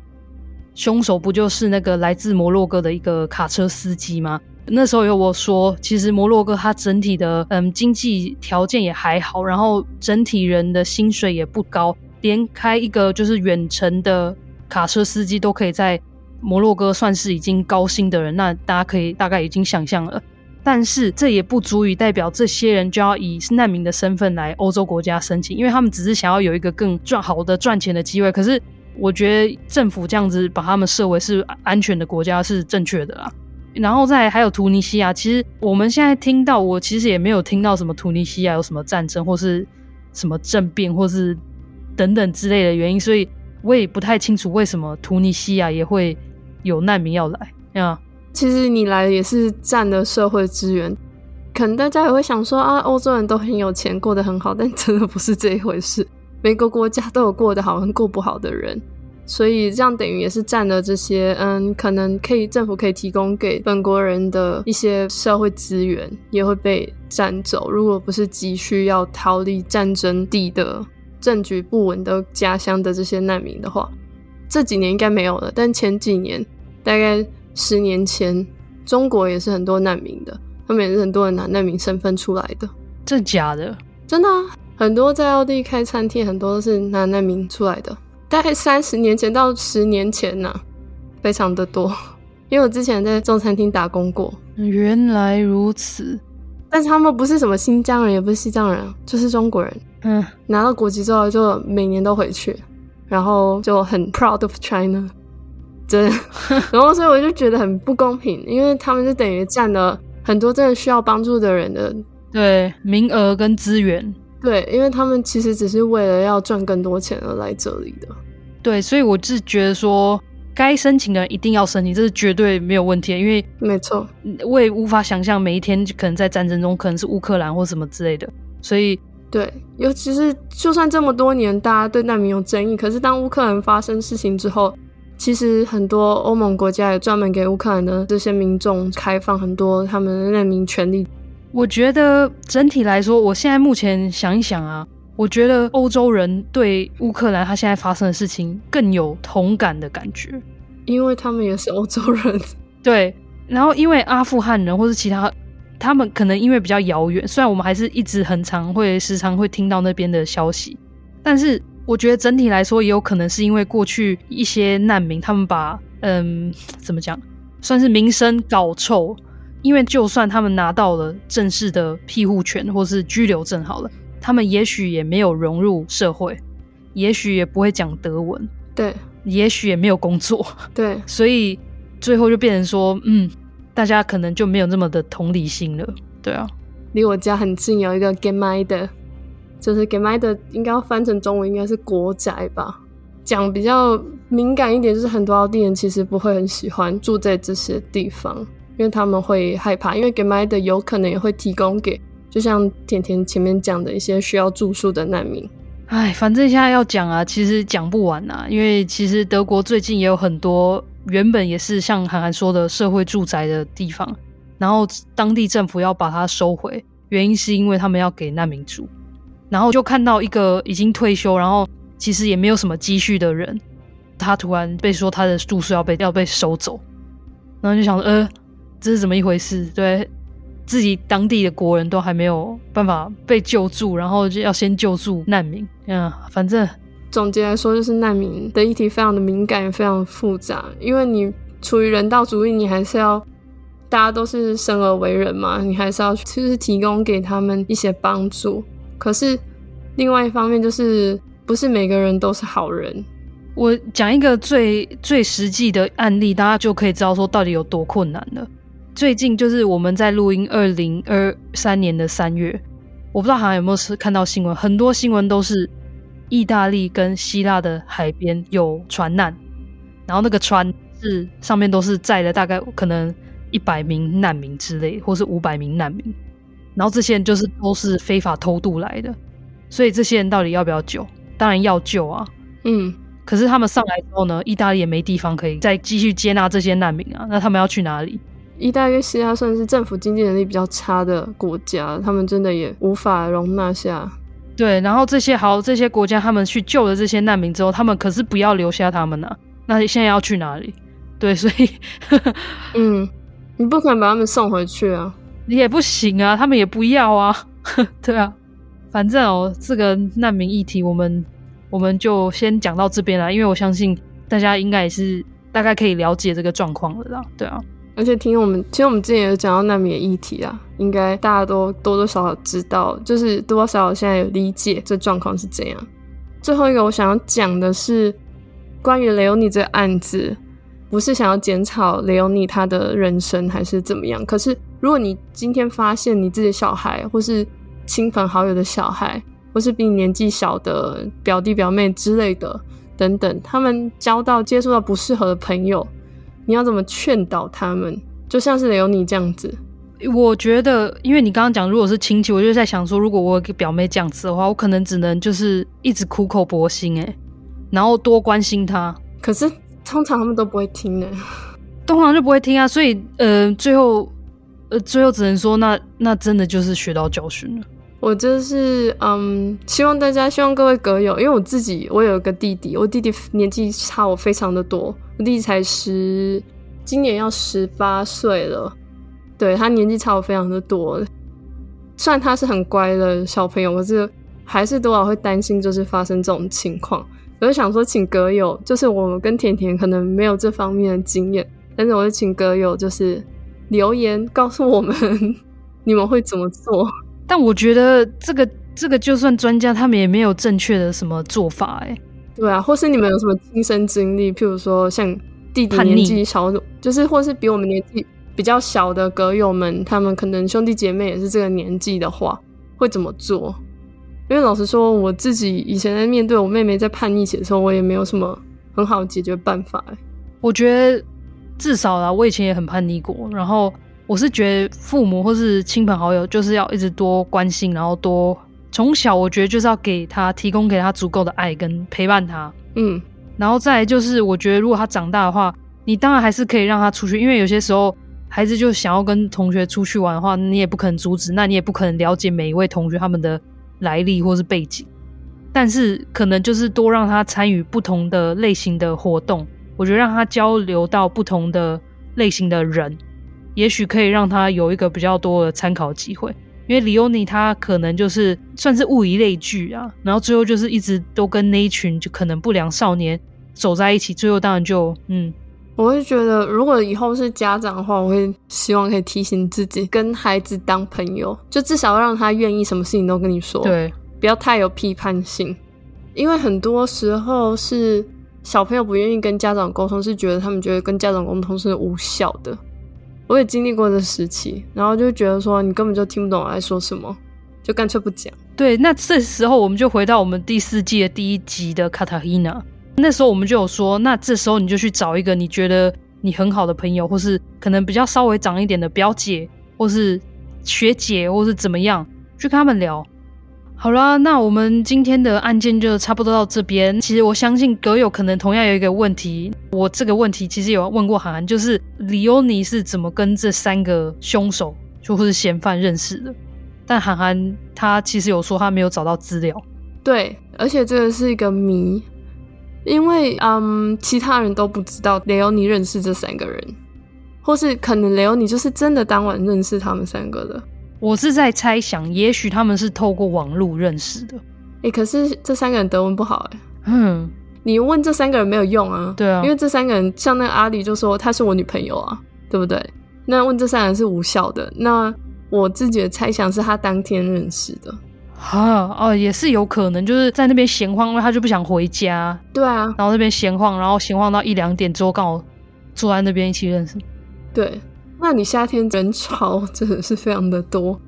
凶手不就是那个来自摩洛哥的一个卡车司机吗？那时候有我说，其实摩洛哥它整体的嗯经济条件也还好，然后整体人的薪水也不高，连开一个就是远程的卡车司机都可以在。摩洛哥算是已经高薪的人，那大家可以大概已经想象了。但是这也不足以代表这些人就要以难民的身份来欧洲国家申请，因为他们只是想要有一个更赚好的赚钱的机会。可是我觉得政府这样子把他们设为是安全的国家是正确的啦。然后再还有突尼西亚，其实我们现在听到，我其实也没有听到什么突尼西亚有什么战争或是什么政变或是等等之类的原因，所以我也不太清楚为什么突尼西亚也会。有难民要来啊，其实你来也是占了社会资源，可能大家也会想说啊，欧洲人都很有钱，过得很好，但真的不是这一回事。每个国家 *laughs* 都有过得好跟过不好的人，所以这样等于也是占了这些嗯，可能可以政府可以提供给本国人的一些社会资源也会被占走。如果不是急需要逃离战争地的政局不稳的家乡的这些难民的话，这几年应该没有了，但前几年。大概十年前，中国也是很多难民的，他们也是很多人拿难民身份出来的。真假的？真的啊，很多在奥地利开餐厅，很多都是拿难民出来的。大概三十年前到十年前呢、啊，非常的多。因为我之前在中餐厅打工过。原来如此，但是他们不是什么新疆人，也不是西藏人，就是中国人。嗯，拿到国籍之后，就每年都回去，然后就很 proud of China。真，*laughs* 然后所以我就觉得很不公平，因为他们就等于占了很多真的需要帮助的人的对名额跟资源。对，因为他们其实只是为了要赚更多钱而来这里的。对，所以我是觉得说，该申请的人一定要申请，这是绝对没有问题的。因为没错，我也无法想象每一天可能在战争中，可能是乌克兰或什么之类的。所以，对，尤其是就算这么多年大家对难民有争议，可是当乌克兰发生事情之后。其实很多欧盟国家也专门给乌克兰的这些民众开放很多他们的难民权利。我觉得整体来说，我现在目前想一想啊，我觉得欧洲人对乌克兰他现在发生的事情更有同感的感觉，因为他们也是欧洲人。*laughs* 对，然后因为阿富汗人或是其他，他们可能因为比较遥远，虽然我们还是一直很常会时常会听到那边的消息，但是。我觉得整体来说，也有可能是因为过去一些难民，他们把嗯怎么讲，算是名声搞臭。因为就算他们拿到了正式的庇护权或是居留证，好了，他们也许也没有融入社会，也许也不会讲德文，对，也许也没有工作，对，*laughs* 所以最后就变成说，嗯，大家可能就没有那么的同理心了，对啊。离我家很近有一个 Gemeinde。就是 Gemeinde 应该要翻成中文应该是国宅吧。讲比较敏感一点，就是很多奥地利人其实不会很喜欢住在这些地方，因为他们会害怕，因为 g e m i d e 有可能也会提供给，就像甜甜前面讲的一些需要住宿的难民。哎，反正现在要讲啊，其实讲不完啊，因为其实德国最近也有很多原本也是像韩寒说的社会住宅的地方，然后当地政府要把它收回，原因是因为他们要给难民住。然后就看到一个已经退休，然后其实也没有什么积蓄的人，他突然被说他的住宿要被要被收走，然后就想说，呃，这是怎么一回事？对，自己当地的国人都还没有办法被救助，然后就要先救助难民。嗯，反正总结来说，就是难民的议题非常的敏感，也非常复杂，因为你出于人道主义，你还是要大家都是生而为人嘛，你还是要就是提供给他们一些帮助。可是另外一方面就是，不是每个人都是好人。我讲一个最最实际的案例，大家就可以知道说到底有多困难了。最近就是我们在录音，二零二三年的三月，我不知道好像有没有是看到新闻，很多新闻都是意大利跟希腊的海边有船难，然后那个船是上面都是载了大概可能一百名难民之类，或是五百名难民，然后这些人就是都是非法偷渡来的，所以这些人到底要不要救？当然要救啊，嗯，可是他们上来之后呢，意大利也没地方可以再继续接纳这些难民啊，那他们要去哪里？意大利跟希腊算是政府经济能力比较差的国家，他们真的也无法容纳下。对，然后这些好这些国家，他们去救了这些难民之后，他们可是不要留下他们啊。那现在要去哪里？对，所以，*laughs* 嗯，你不可能把他们送回去啊，*laughs* 你也不行啊，他们也不要啊。*laughs* 对啊，反正哦，这个难民议题，我们我们就先讲到这边啦，因为我相信大家应该也是大概可以了解这个状况了啦。对啊。而且听我们，其实我们之前有讲到难民的议题啊，应该大家都多多少少知道，就是多多少少现在有理解这状况是怎样。最后一个我想要讲的是关于雷欧尼这个案子，不是想要检讨雷欧尼他的人生还是怎么样。可是如果你今天发现你自己小孩，或是亲朋好友的小孩，或是比你年纪小的表弟表妹之类的等等，他们交到接触到不适合的朋友。你要怎么劝导他们？就像是有你这样子，我觉得，因为你刚刚讲，如果是亲戚，我就在想说，如果我给表妹这样子的话，我可能只能就是一直苦口婆心诶，然后多关心她。可是通常他们都不会听呢，通常就不会听啊。所以，呃，最后，呃，最后只能说，那那真的就是学到教训了。我就是，嗯，希望大家，希望各位阁友，因为我自己，我有一个弟弟，我弟弟年纪差我非常的多。我弟弟才十，今年要十八岁了。对，他年纪差我非常的多，虽然他是很乖的小朋友，可是还是多少会担心，就是发生这种情况。我就想说，请阁友，就是我们跟甜甜可能没有这方面的经验，但是我就请阁友就是留言告诉我们，*laughs* 你们会怎么做。但我觉得这个这个，就算专家他们也没有正确的什么做法，哎。对啊，或是你们有什么亲身经历？譬如说，像弟弟年纪小，就是或是比我们年纪比较小的阁友们，他们可能兄弟姐妹也是这个年纪的话，会怎么做？因为老实说，我自己以前在面对我妹妹在叛逆期的时候，我也没有什么很好的解决办法。我觉得至少啦，我以前也很叛逆过。然后我是觉得父母或是亲朋好友，就是要一直多关心，然后多。从小我觉得就是要给他提供给他足够的爱跟陪伴他，嗯，然后再来就是我觉得如果他长大的话，你当然还是可以让他出去，因为有些时候孩子就想要跟同学出去玩的话，你也不可能阻止，那你也不可能了解每一位同学他们的来历或是背景，但是可能就是多让他参与不同的类型的活动，我觉得让他交流到不同的类型的人，也许可以让他有一个比较多的参考机会。因为李欧尼他可能就是算是物以类聚啊，然后最后就是一直都跟那一群就可能不良少年走在一起，最后当然就嗯，我会觉得如果以后是家长的话，我会希望可以提醒自己跟孩子当朋友，就至少让他愿意什么事情都跟你说，对，不要太有批判性，因为很多时候是小朋友不愿意跟家长沟通，是觉得他们觉得跟家长沟通是无效的。我也经历过这时期，然后就觉得说你根本就听不懂我在说什么，就干脆不讲。对，那这时候我们就回到我们第四季的第一集的卡塔伊娜。那时候我们就有说，那这时候你就去找一个你觉得你很好的朋友，或是可能比较稍微长一点的表姐，或是学姐，或是怎么样，去跟他们聊。好啦，那我们今天的案件就差不多到这边。其实我相信阁友可能同样有一个问题，我这个问题其实有问过韩寒，就是李欧尼是怎么跟这三个凶手，就或是嫌犯认识的？但韩寒他其实有说他没有找到资料。对，而且这个是一个谜，因为嗯，其他人都不知道雷欧尼认识这三个人，或是可能雷欧尼就是真的当晚认识他们三个的。我是在猜想，也许他们是透过网络认识的。哎、欸，可是这三个人德文不好哎。嗯，你问这三个人没有用啊。对啊，因为这三个人像那个阿里就说她是我女朋友啊，对不对？那问这三个人是无效的。那我自己的猜想是他当天认识的。哈哦，也是有可能，就是在那边闲晃，因为他就不想回家。对啊，然后那边闲晃，然后闲晃到一两点之后，刚好坐在那边一起认识。对，那你夏天人潮 *laughs* 真的是非常的多，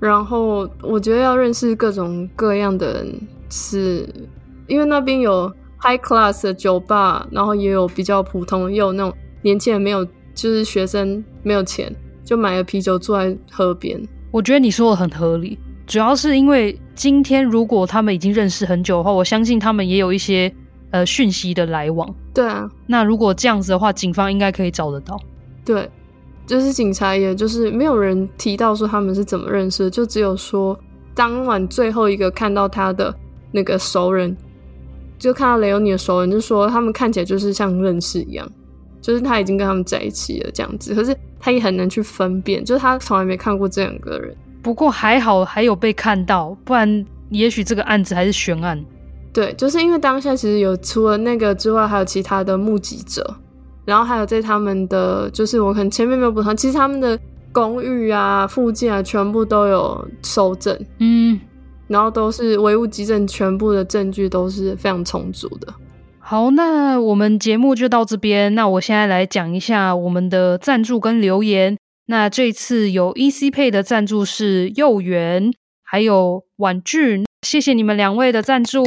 然后我觉得要认识各种各样的人是，是因为那边有 high class 的酒吧，然后也有比较普通，也有那种年轻人没有，就是学生没有钱，就买了啤酒坐在河边。我觉得你说的很合理。主要是因为今天，如果他们已经认识很久的话，我相信他们也有一些呃讯息的来往。对啊，那如果这样子的话，警方应该可以找得到。对，就是警察，也就是没有人提到说他们是怎么认识的，就只有说当晚最后一个看到他的那个熟人，就看到雷欧尼的熟人，就说他们看起来就是像认识一样，就是他已经跟他们在一起了这样子。可是他也很难去分辨，就是他从来没看过这两个人。不过还好，还有被看到，不然也许这个案子还是悬案。对，就是因为当下其实有除了那个之外，还有其他的目击者，然后还有在他们的，就是我可能前面没有补上，其实他们的公寓啊、附近啊，全部都有收证，嗯，然后都是唯物基证，全部的证据都是非常充足的。好，那我们节目就到这边。那我现在来讲一下我们的赞助跟留言。那这次有 ECPay 的赞助是幼园，还有婉俊，谢谢你们两位的赞助，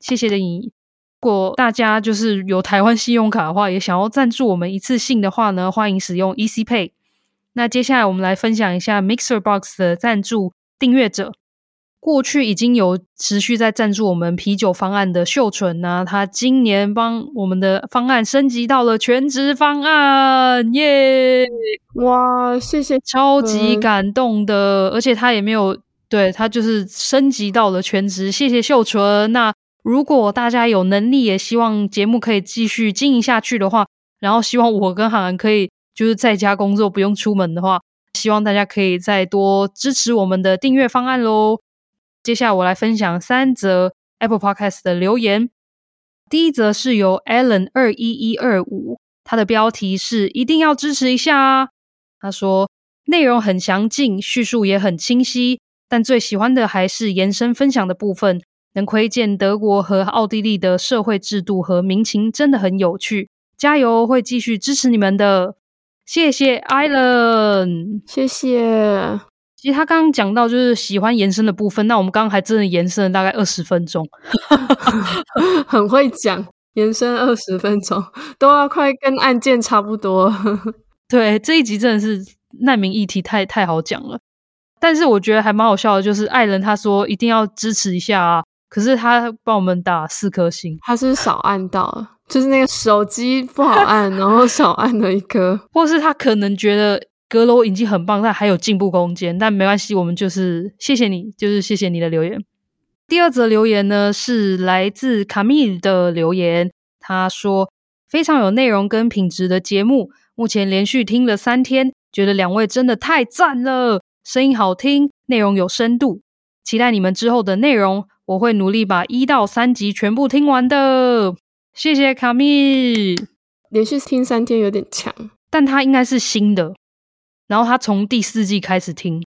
谢谢的你。如果大家就是有台湾信用卡的话，也想要赞助我们一次性的话呢，欢迎使用 ECPay。那接下来我们来分享一下 MixerBox 的赞助订阅者。过去已经有持续在赞助我们啤酒方案的秀纯呢，他今年帮我们的方案升级到了全职方案，耶！哇，谢谢，超级感动的，而且他也没有，对，他就是升级到了全职，谢谢秀纯。那如果大家有能力，也希望节目可以继续经营下去的话，然后希望我跟韩寒可以就是在家工作，不用出门的话，希望大家可以再多支持我们的订阅方案喽。接下来我来分享三则 Apple Podcast 的留言。第一则是由 Allen 二一一二五，他的标题是“一定要支持一下啊”。他说内容很详尽，叙述也很清晰，但最喜欢的还是延伸分享的部分。能窥见德国和奥地利的社会制度和民情，真的很有趣。加油，会继续支持你们的。谢谢 Alan，谢谢。其实他刚刚讲到就是喜欢延伸的部分，那我们刚刚还真的延伸了大概二十分钟 *laughs* *laughs* 很会讲，延伸二十分钟都要快跟案件差不多。*laughs* 对，这一集真的是难民议题太太好讲了，但是我觉得还蛮好笑的，就是艾伦他说一定要支持一下啊，可是他帮我们打四颗星，他是少按到，就是那个手机不好按，然后少按了一颗，*laughs* 或是他可能觉得。阁楼已经很棒，但还有进步空间。但没关系，我们就是谢谢你，就是谢谢你的留言。第二则留言呢，是来自卡米的留言，他说非常有内容跟品质的节目，目前连续听了三天，觉得两位真的太赞了，声音好听，内容有深度，期待你们之后的内容，我会努力把一到三集全部听完的。谢谢卡米尔，连续听三天有点强，但他应该是新的。然后他从第四季开始听，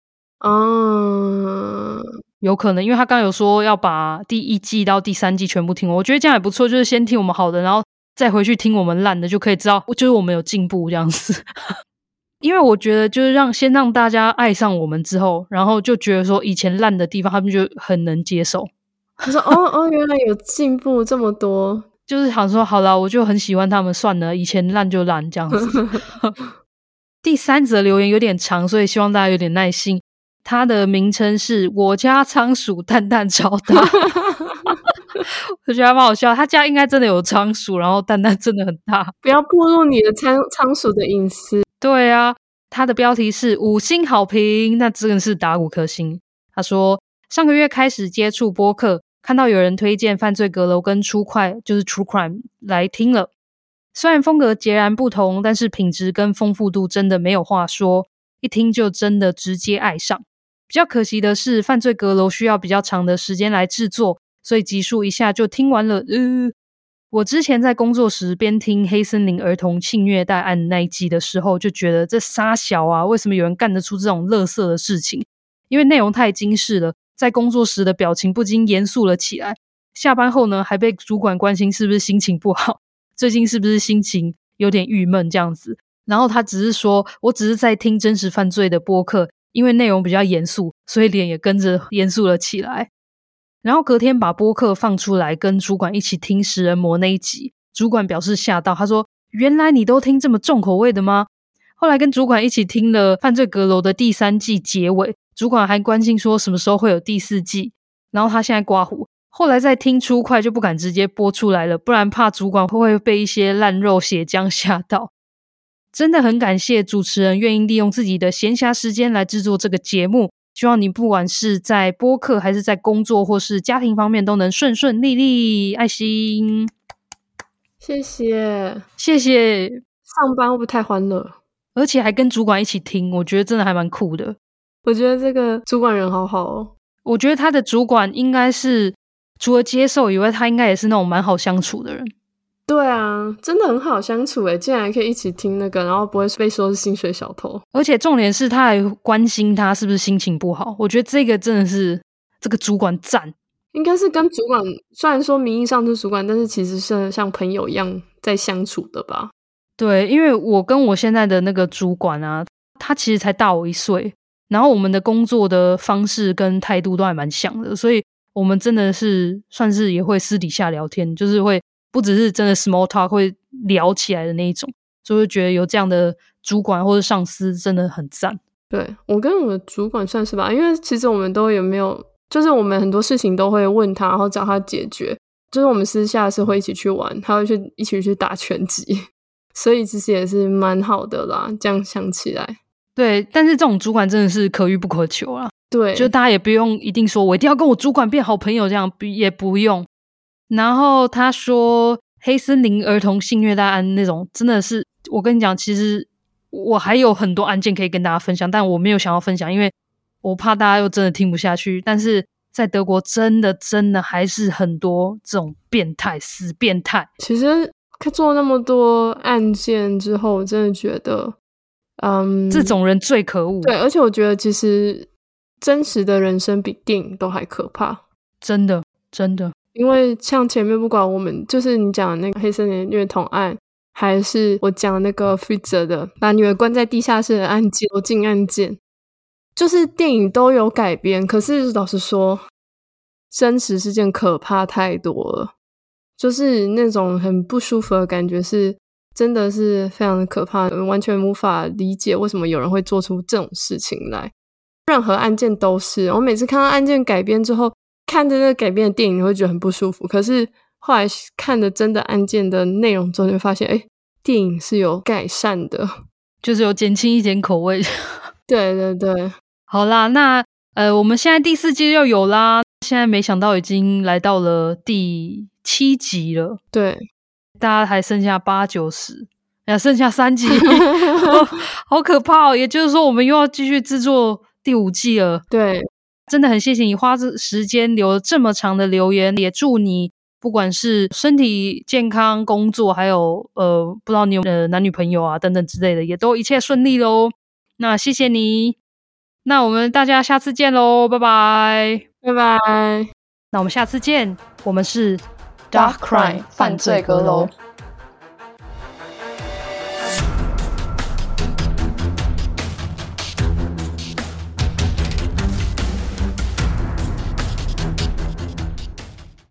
嗯，有可能，因为他刚刚有说要把第一季到第三季全部听完，我觉得这样也不错，就是先听我们好的，然后再回去听我们烂的，就可以知道，就是我们有进步这样子。*laughs* 因为我觉得，就是让先让大家爱上我们之后，然后就觉得说以前烂的地方，他们就很能接受。他说：“哦哦，原来有进步这么多。”就是想说，好了，我就很喜欢他们，算了，以前烂就烂这样子。*laughs* 第三则留言有点长，所以希望大家有点耐心。它的名称是我家仓鼠蛋蛋超大，*laughs* 我觉得还蛮好笑。他家应该真的有仓鼠，然后蛋蛋真的很大。不要暴露你的仓仓鼠的隐私。对啊，他的标题是五星好评，那真的是打五颗星。他说上个月开始接触播客，看到有人推荐犯罪阁楼跟出快，就是 True Crime 来听了。虽然风格截然不同，但是品质跟丰富度真的没有话说，一听就真的直接爱上。比较可惜的是，犯罪阁楼需要比较长的时间来制作，所以集数一下就听完了。呃，我之前在工作时边听黑森林儿童性虐待案那一集的时候，就觉得这杀小啊，为什么有人干得出这种垃圾的事情？因为内容太精致了，在工作时的表情不禁严肃了起来。下班后呢，还被主管关心是不是心情不好，最近是不是心情有点郁闷这样子。然后他只是说，我只是在听真实犯罪的播客，因为内容比较严肃，所以脸也跟着严肃了起来。然后隔天把播客放出来，跟主管一起听食人魔那一集，主管表示吓到，他说：“原来你都听这么重口味的吗？”后来跟主管一起听了《犯罪阁楼》的第三季结尾，主管还关心说什么时候会有第四季。然后他现在刮胡。后来再听出快就不敢直接播出来了，不然怕主管会不会被一些烂肉血浆 *laughs* 吓到。真的很感谢主持人愿意利用自己的闲暇时间来制作这个节目，希望你不管是在播客还是在工作或是家庭方面都能顺顺利利。爱心，谢谢谢谢。上班会不会太欢乐？而且还跟主管一起听，我觉得真的还蛮酷的。我觉得这个主管人好好哦。我觉得他的主管应该是。除了接受以外，他应该也是那种蛮好相处的人。对啊，真的很好相处诶，竟然可以一起听那个，然后不会被说是薪水小偷。而且重点是，他还关心他是不是心情不好。我觉得这个真的是这个主管赞，应该是跟主管虽然说名义上是主管，但是其实是像朋友一样在相处的吧？对，因为我跟我现在的那个主管啊，他其实才大我一岁，然后我们的工作的方式跟态度都还蛮像的，所以。我们真的是算是也会私底下聊天，就是会不只是真的 small talk 会聊起来的那一种，就会觉得有这样的主管或者上司真的很赞。对，我跟我的主管算是吧，因为其实我们都有没有，就是我们很多事情都会问他，然后找他解决。就是我们私下是会一起去玩，他会去一起去打拳击，所以其实也是蛮好的啦。这样想起来，对，但是这种主管真的是可遇不可求啊。对，就大家也不用一定说，我一定要跟我主管变好朋友，这样也不用。然后他说，黑森林儿童性虐待案那种，真的是我跟你讲，其实我还有很多案件可以跟大家分享，但我没有想要分享，因为我怕大家又真的听不下去。但是在德国，真的真的还是很多这种变态，死变态。其实做那么多案件之后，我真的觉得，嗯，这种人最可恶。对，而且我觉得其实。真实的人生比电影都还可怕，真的真的。因为像前面不管我们，就是你讲的那个黑森林虐童案，还是我讲那个 Fritzl 的把女儿关在地下室的案件，囚禁案件，就是电影都有改编。可是老实说，真实事件可怕太多了，就是那种很不舒服的感觉，是真的是非常的可怕，完全无法理解为什么有人会做出这种事情来。任何案件都是，我每次看到案件改编之后，看着那个改编的电影，你会觉得很不舒服。可是后来看了真的案件的内容之后，就发现，哎，电影是有改善的，就是有减轻一点口味。*laughs* 对对对，好啦，那呃，我们现在第四季又有啦，现在没想到已经来到了第七集了。对，大家还剩下八九十，呀，剩下三集，*laughs* 哦，好可怕哦！也就是说，我们又要继续制作。第五季了，对，真的很谢谢你花这时间留这么长的留言，也祝你不管是身体健康、工作，还有呃，不知道你有呃男女朋友啊等等之类的，也都一切顺利喽。那谢谢你，那我们大家下次见喽，拜拜，拜拜。那我们下次见，我们是 Dark Crime 犯罪阁楼。